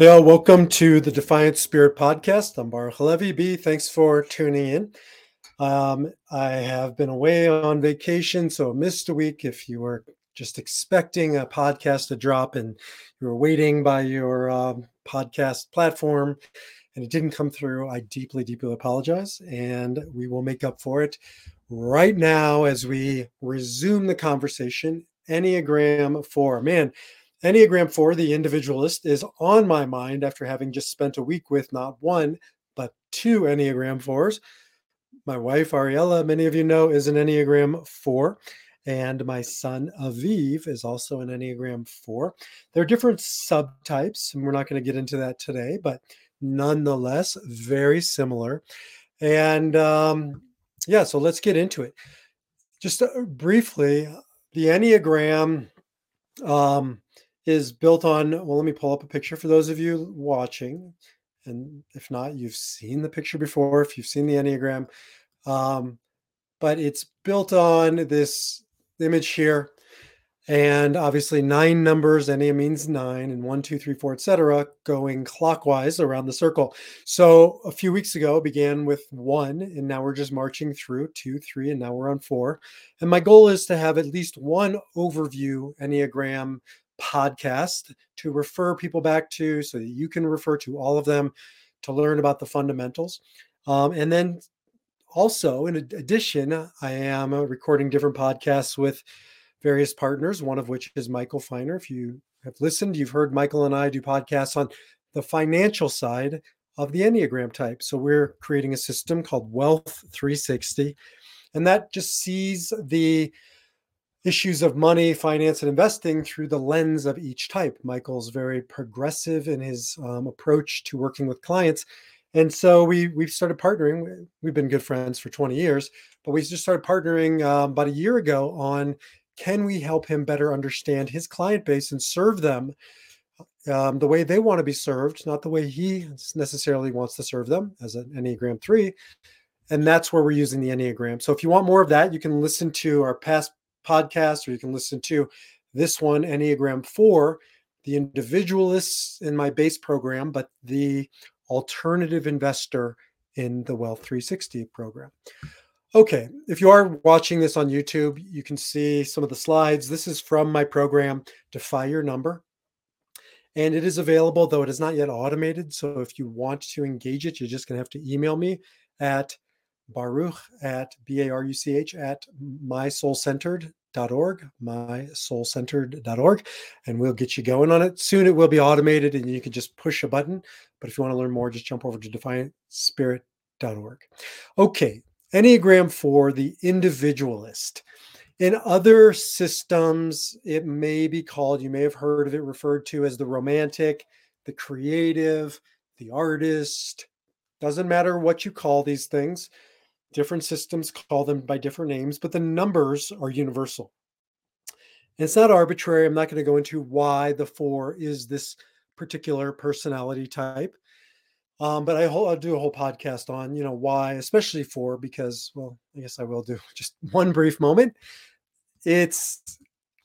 Hey, all, welcome to the Defiant Spirit podcast. I'm Baruch Halevi. B, thanks for tuning in. Um, I have been away on vacation, so missed a week. If you were just expecting a podcast to drop and you were waiting by your um, podcast platform and it didn't come through, I deeply, deeply apologize. And we will make up for it right now as we resume the conversation. Enneagram 4. Man, Enneagram 4, the individualist, is on my mind after having just spent a week with not one, but two Enneagram 4s. My wife, Ariella, many of you know, is an Enneagram 4. And my son, Aviv, is also an Enneagram 4. There are different subtypes, and we're not going to get into that today, but nonetheless, very similar. And um, yeah, so let's get into it. Just uh, briefly, the Enneagram. Um, is built on, well, let me pull up a picture for those of you watching. And if not, you've seen the picture before, if you've seen the Enneagram. Um, but it's built on this image here. And obviously, nine numbers, Ennea means nine, and one, two, three, four, etc., going clockwise around the circle. So a few weeks ago, began with one, and now we're just marching through two, three, and now we're on four. And my goal is to have at least one overview Enneagram podcast to refer people back to so that you can refer to all of them to learn about the fundamentals. Um, and then also, in addition, I am uh, recording different podcasts with various partners, one of which is Michael Feiner. If you have listened, you've heard Michael and I do podcasts on the financial side of the Enneagram type. So we're creating a system called Wealth 360. And that just sees the issues of money, finance, and investing through the lens of each type. Michael's very progressive in his um, approach to working with clients. And so we we've started partnering. We've been good friends for 20 years, but we just started partnering um, about a year ago on can we help him better understand his client base and serve them um, the way they want to be served, not the way he necessarily wants to serve them as an Enneagram 3. And that's where we're using the Enneagram. So if you want more of that, you can listen to our past podcast, or you can listen to this one, Enneagram 4, the individualists in my base program, but the alternative investor in the Wealth 360 program. Okay, if you are watching this on YouTube, you can see some of the slides. This is from my program, Defy Your Number. And it is available, though it is not yet automated. So if you want to engage it, you're just going to have to email me at baruch at b-a-r-u-c-h at mysoulcentered.org mysoulcentered.org and we'll get you going on it. Soon it will be automated and you can just push a button but if you want to learn more just jump over to defiantspirit.org okay enneagram for the individualist. In other systems it may be called you may have heard of it referred to as the romantic the creative the artist. Doesn't matter what you call these things Different systems call them by different names, but the numbers are universal. And it's not arbitrary. I'm not going to go into why the four is this particular personality type. Um, but I will do a whole podcast on, you know, why, especially four, because, well, I guess I will do just one brief moment. It's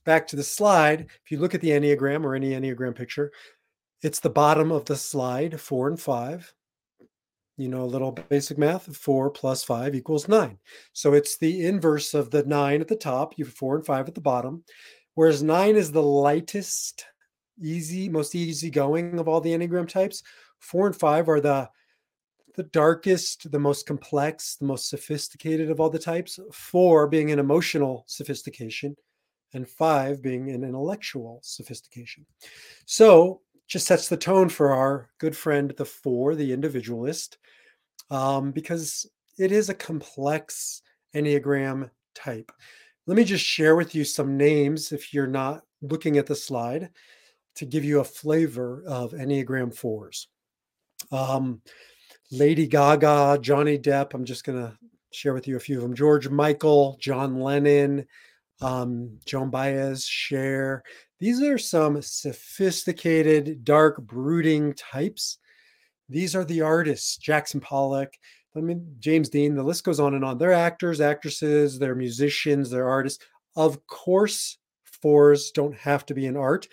back to the slide. If you look at the Enneagram or any Enneagram picture, it's the bottom of the slide, four and five you know, a little basic math, four plus five equals nine. So it's the inverse of the nine at the top. You have four and five at the bottom. Whereas nine is the lightest, easy, most easygoing of all the Enneagram types. Four and five are the the darkest, the most complex, the most sophisticated of all the types. Four being an emotional sophistication, and five being an intellectual sophistication. So just sets the tone for our good friend, the four, the individualist. um, because it is a complex Enneagram type. Let me just share with you some names if you're not looking at the slide to give you a flavor of Enneagram 4s. Um, Lady Gaga, Johnny Depp, I'm just going to share with you a few of them. George Michael, John Lennon, um, Joan Baez, Cher. These are some sophisticated, dark, brooding types. These are the artists, Jackson Pollock, I mean, James Dean, the list goes on and on. They're actors, actresses, they're musicians, they're artists. Of course, fours don't have to be in art,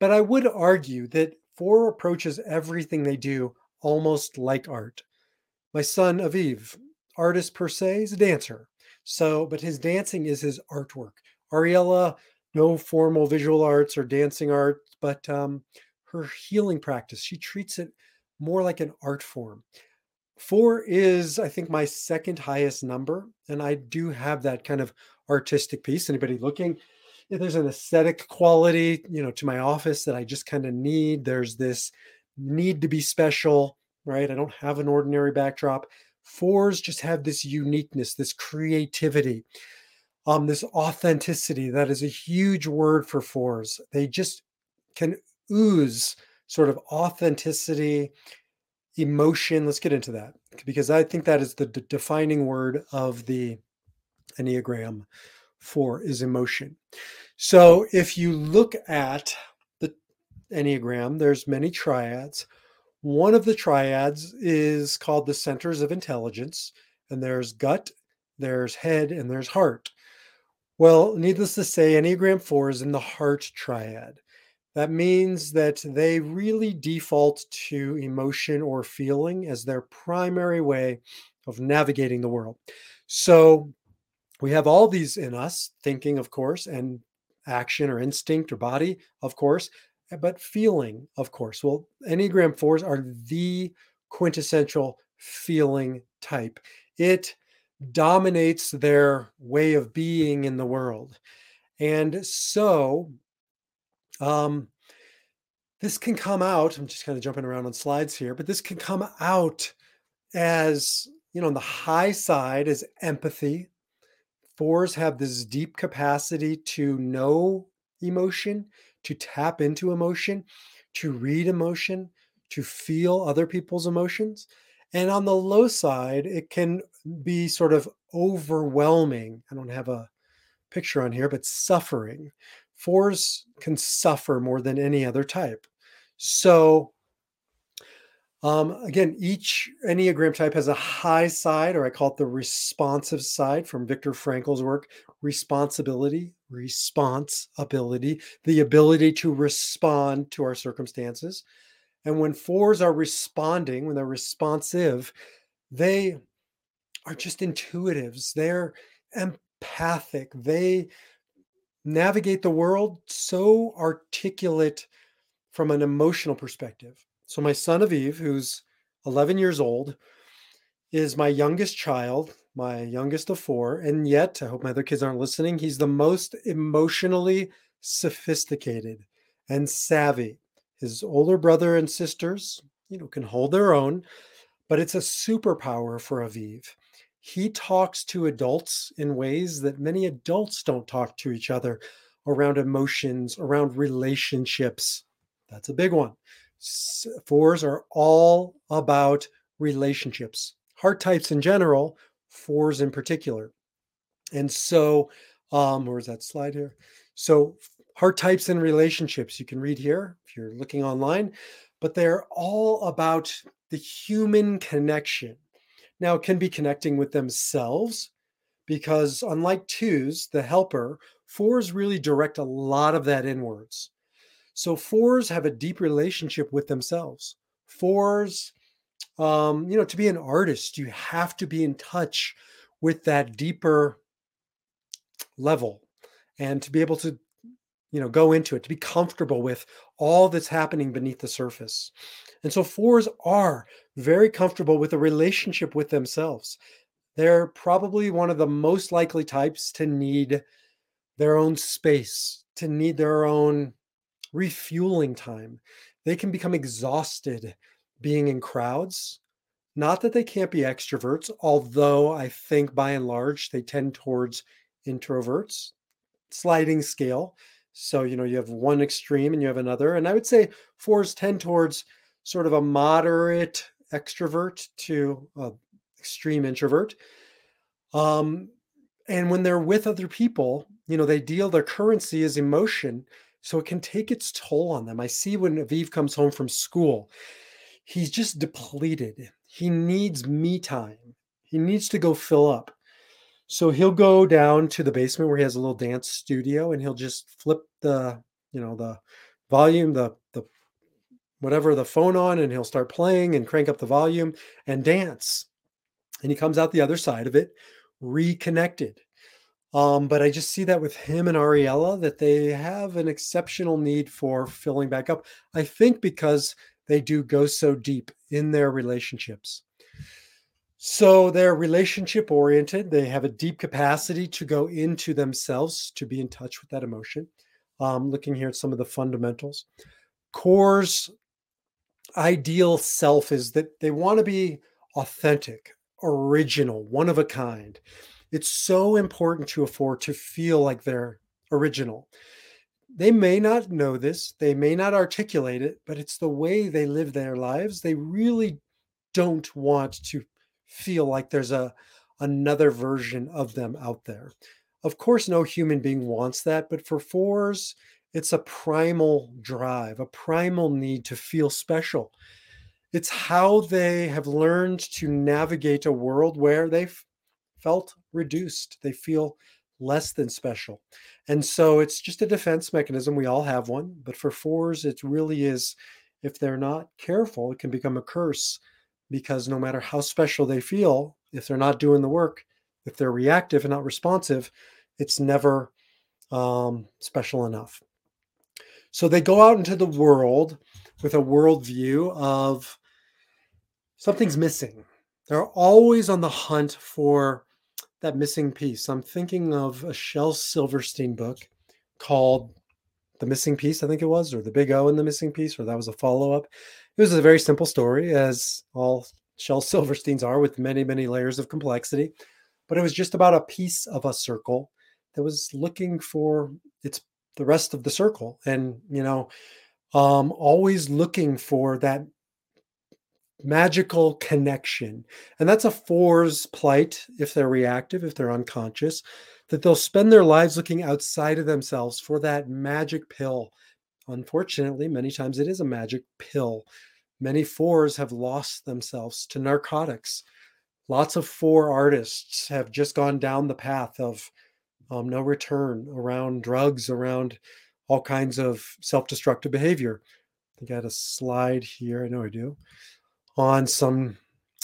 but I would argue that four approaches everything they do almost like art. My son, Aviv, artist per se, is a dancer. So, but his dancing is his artwork. Ariella, no formal visual arts or dancing art, but um, her healing practice, she treats it more like an art form. Four is, I think, my second highest number. And I do have that kind of artistic piece. Anybody looking? If there's an aesthetic quality, you know, to my office that I just kind of need. There's this need to be special, right? I don't have an ordinary backdrop. Fours just have this uniqueness, this creativity, um, this authenticity. That is a huge word for fours. They just can ooze sort of authenticity emotion. Let's get into that because I think that is the d- defining word of the Enneagram 4 is emotion. So if you look at the Enneagram, there's many triads. One of the triads is called the centers of intelligence, and there's gut, there's head, and there's heart. Well, needless to say, Enneagram 4 is in the heart triad. That means that they really default to emotion or feeling as their primary way of navigating the world. So we have all these in us thinking, of course, and action or instinct or body, of course, eh, but feeling, of course. Well, Enneagram 4s are the quintessential feeling type. It dominates their way of being in the world. And so um, this can come out, I'm just kind of jumping around on slides here, but this can come out as, you know, on the high side is empathy. Fours have this deep capacity to know emotion, to tap into emotion, to read emotion, to feel other people's emotions. And on the low side, it can be sort of overwhelming. I don't have a picture on here, but suffering, Fours can suffer more than any other type. So, um, again, each Enneagram type has a high side, or I call it the responsive side from Viktor Frankl's work responsibility, responsibility, the ability to respond to our circumstances. And when fours are responding, when they're responsive, they are just intuitives. They're empathic. They navigate the world so articulate from an emotional perspective. So, my son Aviv, who's 11 years old, is my youngest child, my youngest of four. And yet, I hope my other kids aren't listening, he's the most emotionally sophisticated and savvy. His older brother and sisters, you know, can hold their own, but it's a superpower for Aviv he talks to adults in ways that many adults don't talk to each other around emotions, around relationships. That's a big one. Fours are all about relationships, heart types in general, fours in particular. And so, um, where's that slide here? So, heart types and relationships, you can read here if you're looking online, but they're all about the human connection now, can be connecting with themselves because, unlike twos, the helper, fours really direct a lot of that inwards. So, fours have a deep relationship with themselves. Fours, um, you know, to be an artist, you have to be in touch with that deeper level and to be able to you know go into it to be comfortable with all that's happening beneath the surface. And so fours are very comfortable with a relationship with themselves. They're probably one of the most likely types to need their own space to need their own refueling time. They can become exhausted being in crowds. Not that they can't be extroverts, although I think by and large they tend towards introverts, sliding scale. So, you know, you have one extreme and you have another. And I would say fours tend towards sort of a moderate extrovert to a extreme introvert. Um, and when they're with other people, you know, they deal their currency is emotion. So it can take its toll on them. I see when Aviv comes home from school, he's just depleted. He needs me time. He needs to go fill up. So he'll go down to the basement where he has a little dance studio and he'll just flip the, you know, the volume, the the whatever the phone on and he'll start playing and crank up the volume and dance. And he comes out the other side of it reconnected. Um, but I just see that with him and Ariella that they have an exceptional need for filling back up. I think because they do go so deep in their relationships. So they're relationship oriented. They have a deep capacity to go into themselves, to be in touch with that emotion. Um, looking here at some of the fundamentals. Core's ideal self is that they want to be authentic, original, one of a kind. It's so important to afford to feel like they're original. They may not know this, they may not articulate it, but it's the way they live their lives. They really don't want to feel like there's a another version of them out there. Of course, no human being wants that, but for fours, it's a primal drive, a primal need to feel special. It's how they have learned to navigate a world where they've felt reduced. They feel less than special. And so it's just a defense mechanism. We all have one. But for fours, it really is, if they're not careful, it can become a curse because no matter how special they feel, if they're not doing the work, if they're reactive and not responsive, it's never um, special enough. So they go out into the world with a worldview of something's missing. They're always on the hunt for that missing piece. I'm thinking of a Shel Silverstein book called The Missing Piece, I think it was, or The Big O in the Missing Piece, or that was a follow up. It was a very simple story, as all Shel Silversteins are, with many, many layers of complexity. But it was just about a piece of a circle that was looking for its the rest of the circle, and you know, um, always looking for that magical connection. And that's a four's plight if they're reactive, if they're unconscious, that they'll spend their lives looking outside of themselves for that magic pill. Unfortunately, many times it is a magic pill. Many fours have lost themselves to narcotics. Lots of four artists have just gone down the path of um, no return around drugs, around all kinds of self destructive behavior. I think I had a slide here. I know I do on some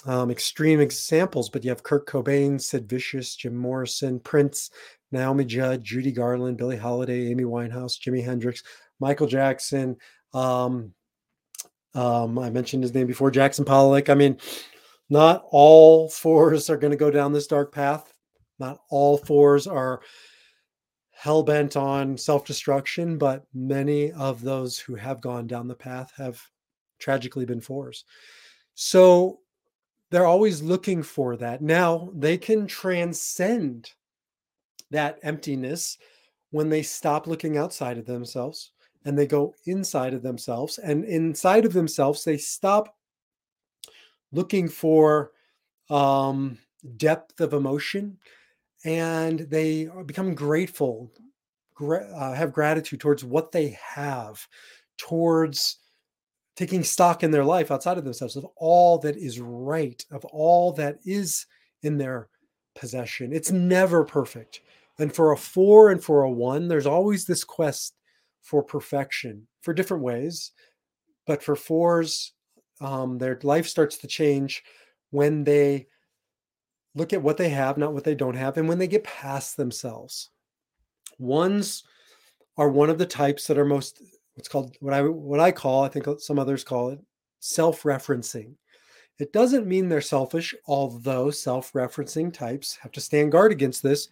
um, extreme examples, but you have Kurt Cobain, Sid Vicious, Jim Morrison, Prince, Naomi Judd, Judy Garland, Billie Holiday, Amy Winehouse, Jimi Hendrix, Michael Jackson. Um, um, I mentioned his name before, Jackson Pollock. I mean, not all fours are going to go down this dark path. Not all fours are hell bent on self destruction, but many of those who have gone down the path have tragically been fours. So they're always looking for that. Now they can transcend that emptiness when they stop looking outside of themselves and they go inside of themselves. And inside of themselves, they stop looking for um, depth of emotion and they become grateful, gra- uh, have gratitude towards what they have, towards taking stock in their life outside of themselves of all that is right, of all that is in their possession. It's never perfect. And for a four and for a one, there's always this quest for perfection for different ways. But for fours, um, their life starts to change when they look at what they have, not what they don't have, and when they get past themselves. Ones are one of the types that are most what's called what I what I call, I think some others call it self-referencing. It doesn't mean they're selfish, although self-referencing types have to stand guard against this.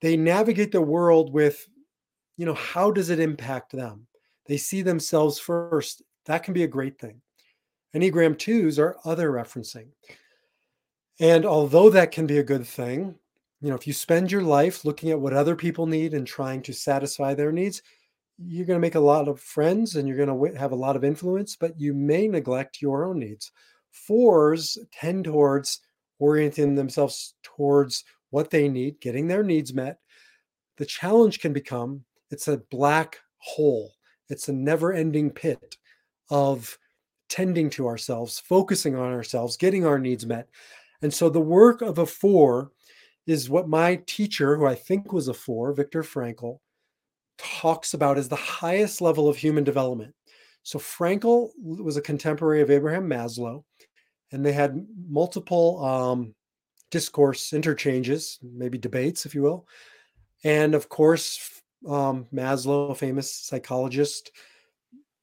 They navigate the world with, you know, how does it impact them? They see themselves first. That can be a great thing. Enneagram 2s are other referencing. And although that can be a good thing, you know, if you spend your life looking at what other people need and trying to satisfy their needs, you're going to make a lot of friends and you're going to have a lot of influence, but you may neglect your own needs. Fours tend towards orienting themselves towards what they need, getting their needs met. The challenge can become it's a black hole, it's a never ending pit of tending to ourselves, focusing on ourselves, getting our needs met. And so the work of a four is what my teacher, who I think was a four, Viktor Frankl, talks about as the highest level of human development. So Frankl was a contemporary of Abraham Maslow, and they had multiple um, discourse interchanges, maybe debates, if you will. And of course, um, Maslow, a famous psychologist,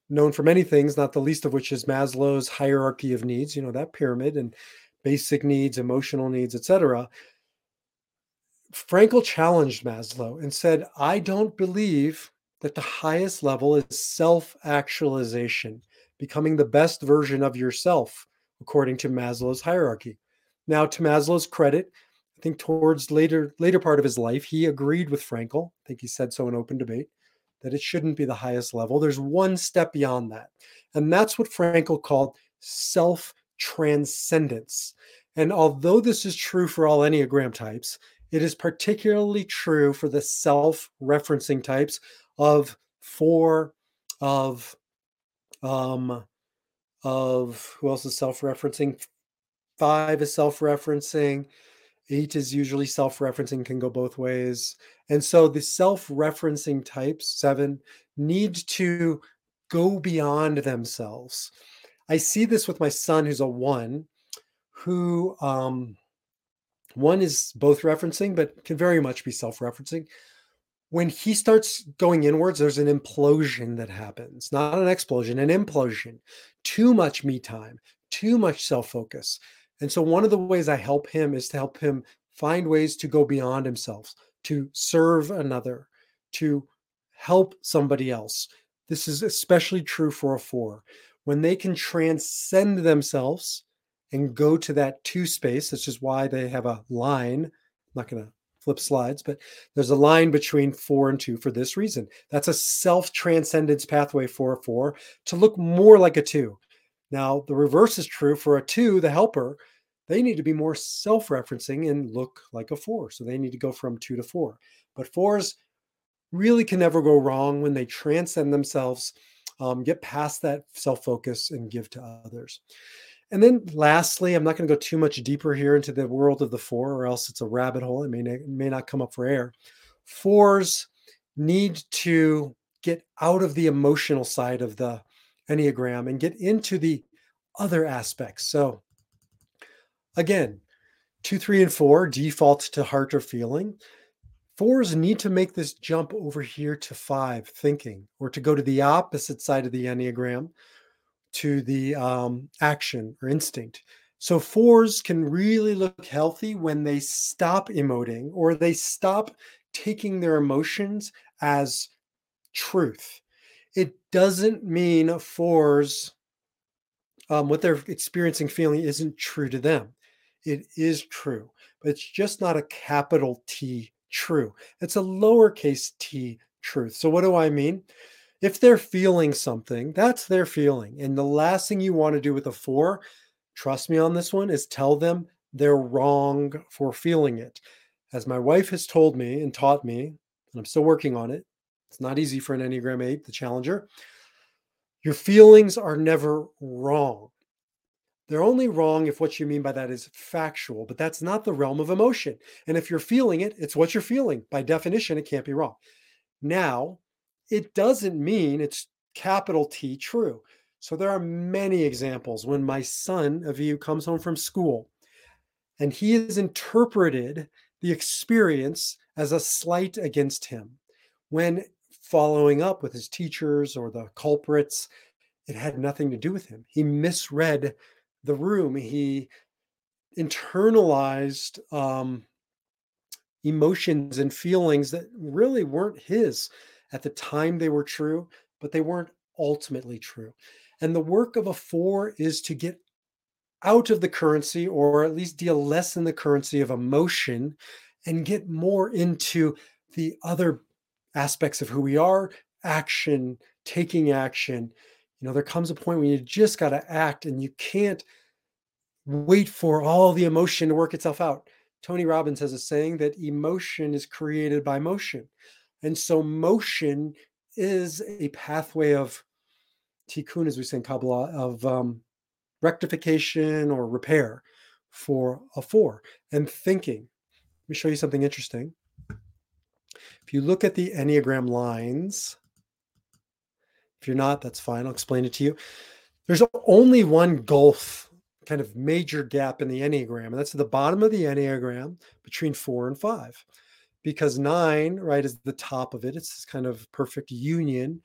known for many things, not the least of which is Maslow's hierarchy of needs, you know, that pyramid and basic needs, emotional needs, etc. Frankl challenged Maslow and said, I don't believe that the highest level is self actualization, becoming the best version of yourself, according to Maslow's hierarchy. Now, to Maslow's credit, I think towards later later part of his life, he agreed with Frankl. I think he said so in open debate that it shouldn't be the highest level. There's one step beyond that. And that's what Frankl called self transcendence. And although this is true for all Enneagram types, it is particularly true for the self referencing types of four, of, um, of who else is self referencing? Five is self referencing. Eight is usually self referencing, can go both ways. And so the self referencing types, seven, need to go beyond themselves. I see this with my son, who's a one, who um, one is both referencing, but can very much be self referencing. When he starts going inwards, there's an implosion that happens, not an explosion, an implosion. Too much me time, too much self focus. And so, one of the ways I help him is to help him find ways to go beyond himself, to serve another, to help somebody else. This is especially true for a four. When they can transcend themselves and go to that two space, which is why they have a line. I'm not going to flip slides, but there's a line between four and two for this reason. That's a self transcendence pathway for a four to look more like a two. Now, the reverse is true for a two, the helper. They need to be more self referencing and look like a four. So they need to go from two to four. But fours really can never go wrong when they transcend themselves, um, get past that self focus, and give to others. And then lastly, I'm not going to go too much deeper here into the world of the four, or else it's a rabbit hole. It may, it may not come up for air. Fours need to get out of the emotional side of the Enneagram and get into the other aspects. So, again, two, three, and four default to heart or feeling. Fours need to make this jump over here to five, thinking, or to go to the opposite side of the Enneagram to the um, action or instinct. So, fours can really look healthy when they stop emoting or they stop taking their emotions as truth it doesn't mean fours, um, what they're experiencing, feeling isn't true to them. It is true, but it's just not a capital T true. It's a lowercase t truth. So, what do I mean? If they're feeling something, that's their feeling. And the last thing you want to do with a four, trust me on this one, is tell them they're wrong for feeling it. As my wife has told me and taught me, and I'm still working on it, it's not easy for an Enneagram 8, the challenger. Your feelings are never wrong. They're only wrong if what you mean by that is factual, but that's not the realm of emotion. And if you're feeling it, it's what you're feeling. By definition, it can't be wrong. Now, it doesn't mean it's capital T true. So there are many examples when my son, Aviv, comes home from school and he has interpreted the experience as a slight against him when following up with his teachers or the culprits. It had nothing to do with him. He misread the room. He internalized um, emotions and feelings that really weren't his at the time they were true, but they weren't ultimately true. And the work of a four is to get out of the currency or at least deal less in the currency of emotion and get more into the other aspects of who we are action, taking action. You know, there comes a point when you just got to act and you can't wait for all the emotion to work itself out. Tony Robbins has a saying that emotion is created by motion. And so motion is a pathway of tikkun, as we say in Kabbalah, of um, rectification or repair for a four. And thinking. Let me show you something interesting. If you look at the Enneagram lines, if you're not, that's fine. I'll explain it to you. There's only one gulf, kind of major gap in the Enneagram, and that's at the bottom of the Enneagram between four and five. Because nine, right, is the top of it. It's this kind of perfect union.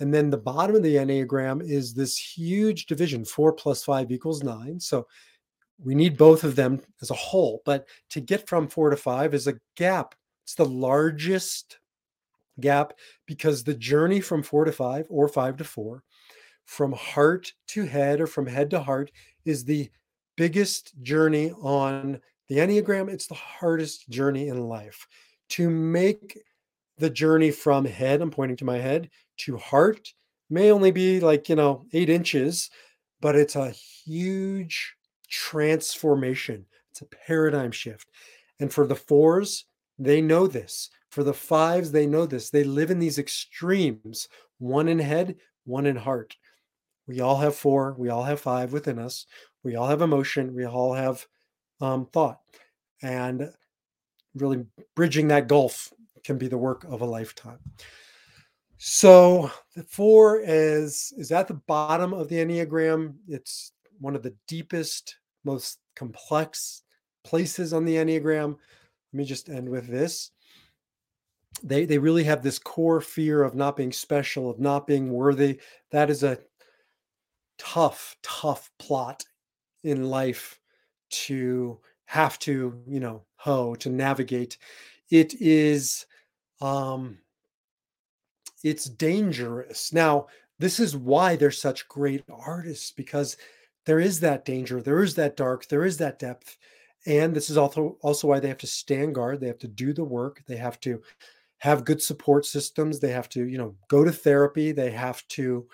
And then the bottom of the Enneagram is this huge division four plus five equals nine. So we need both of them as a whole. But to get from four to five is a gap. It's the largest gap because the journey from four to five or five to four, from heart to head or from head to heart, is the biggest journey on the Enneagram. It's the hardest journey in life. To make the journey from head, I'm pointing to my head, to heart may only be like, you know, eight inches, but it's a huge transformation. It's a paradigm shift. And for the fours, they know this. For the fives, they know this. They live in these extremes one in head, one in heart. We all have four, we all have five within us. We all have emotion, we all have um, thought. And really bridging that gulf can be the work of a lifetime. So the four is is at the bottom of the Enneagram. It's one of the deepest, most complex places on the Enneagram. Let me just end with this they they really have this core fear of not being special of not being worthy that is a tough tough plot in life to have to you know hoe to navigate it is um it's dangerous now this is why they're such great artists because there is that danger there is that dark there is that depth and this is also also why they have to stand guard they have to do the work they have to have good support systems. They have to, you know, go to therapy. They have to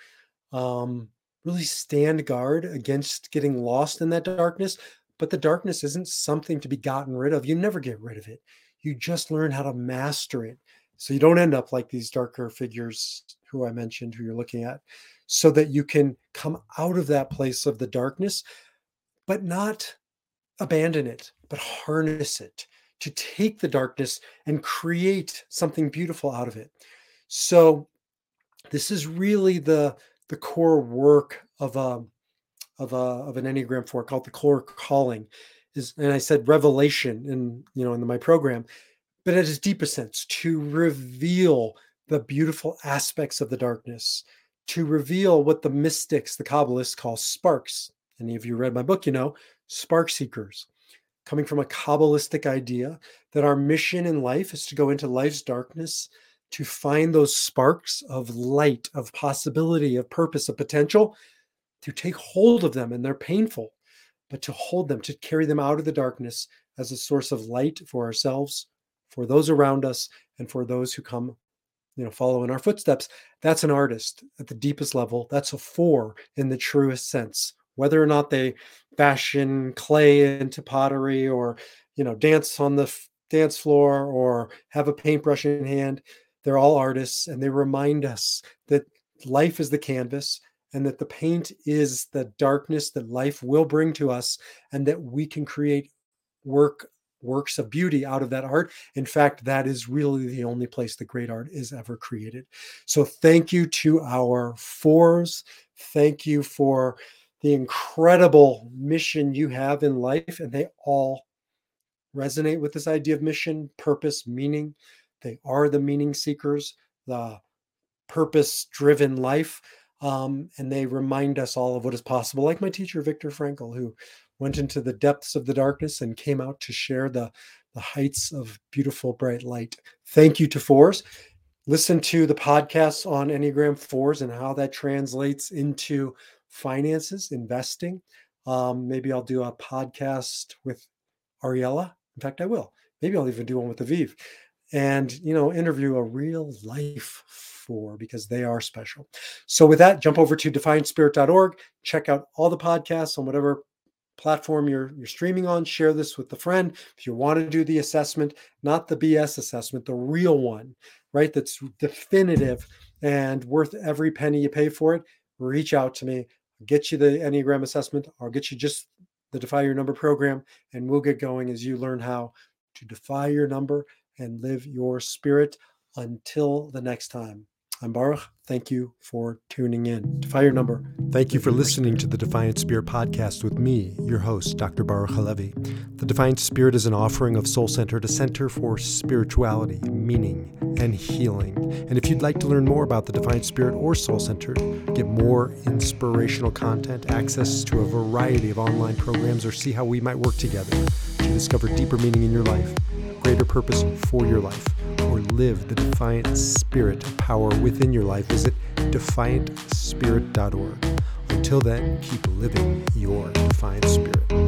um, really stand guard against getting lost in that darkness. But the darkness isn't something to be gotten rid of. You never get rid of it. You just learn how to master it. So you don't end up like these darker figures who I mentioned, who you're looking at, so that you can come out of that place of the darkness, but not abandon it, but harness it to take the darkness and create something beautiful out of it. So this is really the the core work of a of a of an Enneagram 4 called the core calling is and I said revelation in you know in my program, but at its deepest sense, to reveal the beautiful aspects of the darkness, to reveal what the mystics, the Kabbalists call sparks. Any of you read my book, you know, spark seekers coming from a Kabbalistic idea that our mission in life is to go into life's darkness, to find those sparks of light, of possibility, of purpose, of potential, to take hold of them. And they're painful, but to hold them, to carry them out of the darkness as a source of light for ourselves, for those around us, and for those who come you know follow in our footsteps that's an artist at the deepest level that's a four in the truest sense whether or not they fashion clay into pottery or you know dance on the dance floor or have a paintbrush in hand they're all artists and they remind us that life is the canvas and that the paint is the darkness that life will bring to us and that we can create work works of beauty out of that art in fact that is really the only place that great art is ever created so thank you to our fours thank you for the incredible mission you have in life, and they all resonate with this idea of mission, purpose, meaning. They are the meaning seekers, the purpose driven life. Um, and they remind us all of what is possible, like my teacher, Viktor Frankl, who went into the depths of the darkness and came out to share the, the heights of beautiful, bright light. Thank you to Fours. listen to the podcasts on Enneagram 4s and how that translates into finances, investing. Um, maybe I'll do a podcast with Ariella. In fact, I will. Maybe I'll even do one with Aviv and, you know, interview a real life four because they are special. So with that, jump over to defiantspirit.org, check out all the podcasts on whatever platform you're you're streaming on share this with a friend. If you want to do the assessment not the bs assessment the real one right that's definitive and worth every penny you pay for it reach out to me. Get you the enneagram assessment. I'll get you just the defy your number program and we'll get going as you learn how to defy your number and live your spirit until the next time I'm Baruch. Thank you for tuning in. Defy your number. Thank you for listening to the Defiant Spirit podcast with me, your host, Dr. Baruch Halevi. The Defiant Spirit is an offering of Soul Center a center for spirituality, meaning, and healing. And if you'd like to learn more about the Defiant Spirit or Soul Center, get more inspirational content, access to a variety of online programs, or see how we might work together to discover deeper meaning in your life, greater purpose for your life live the defiant spirit power within your life, visit defiantspirit.org. Until then, keep living your defiant spirit.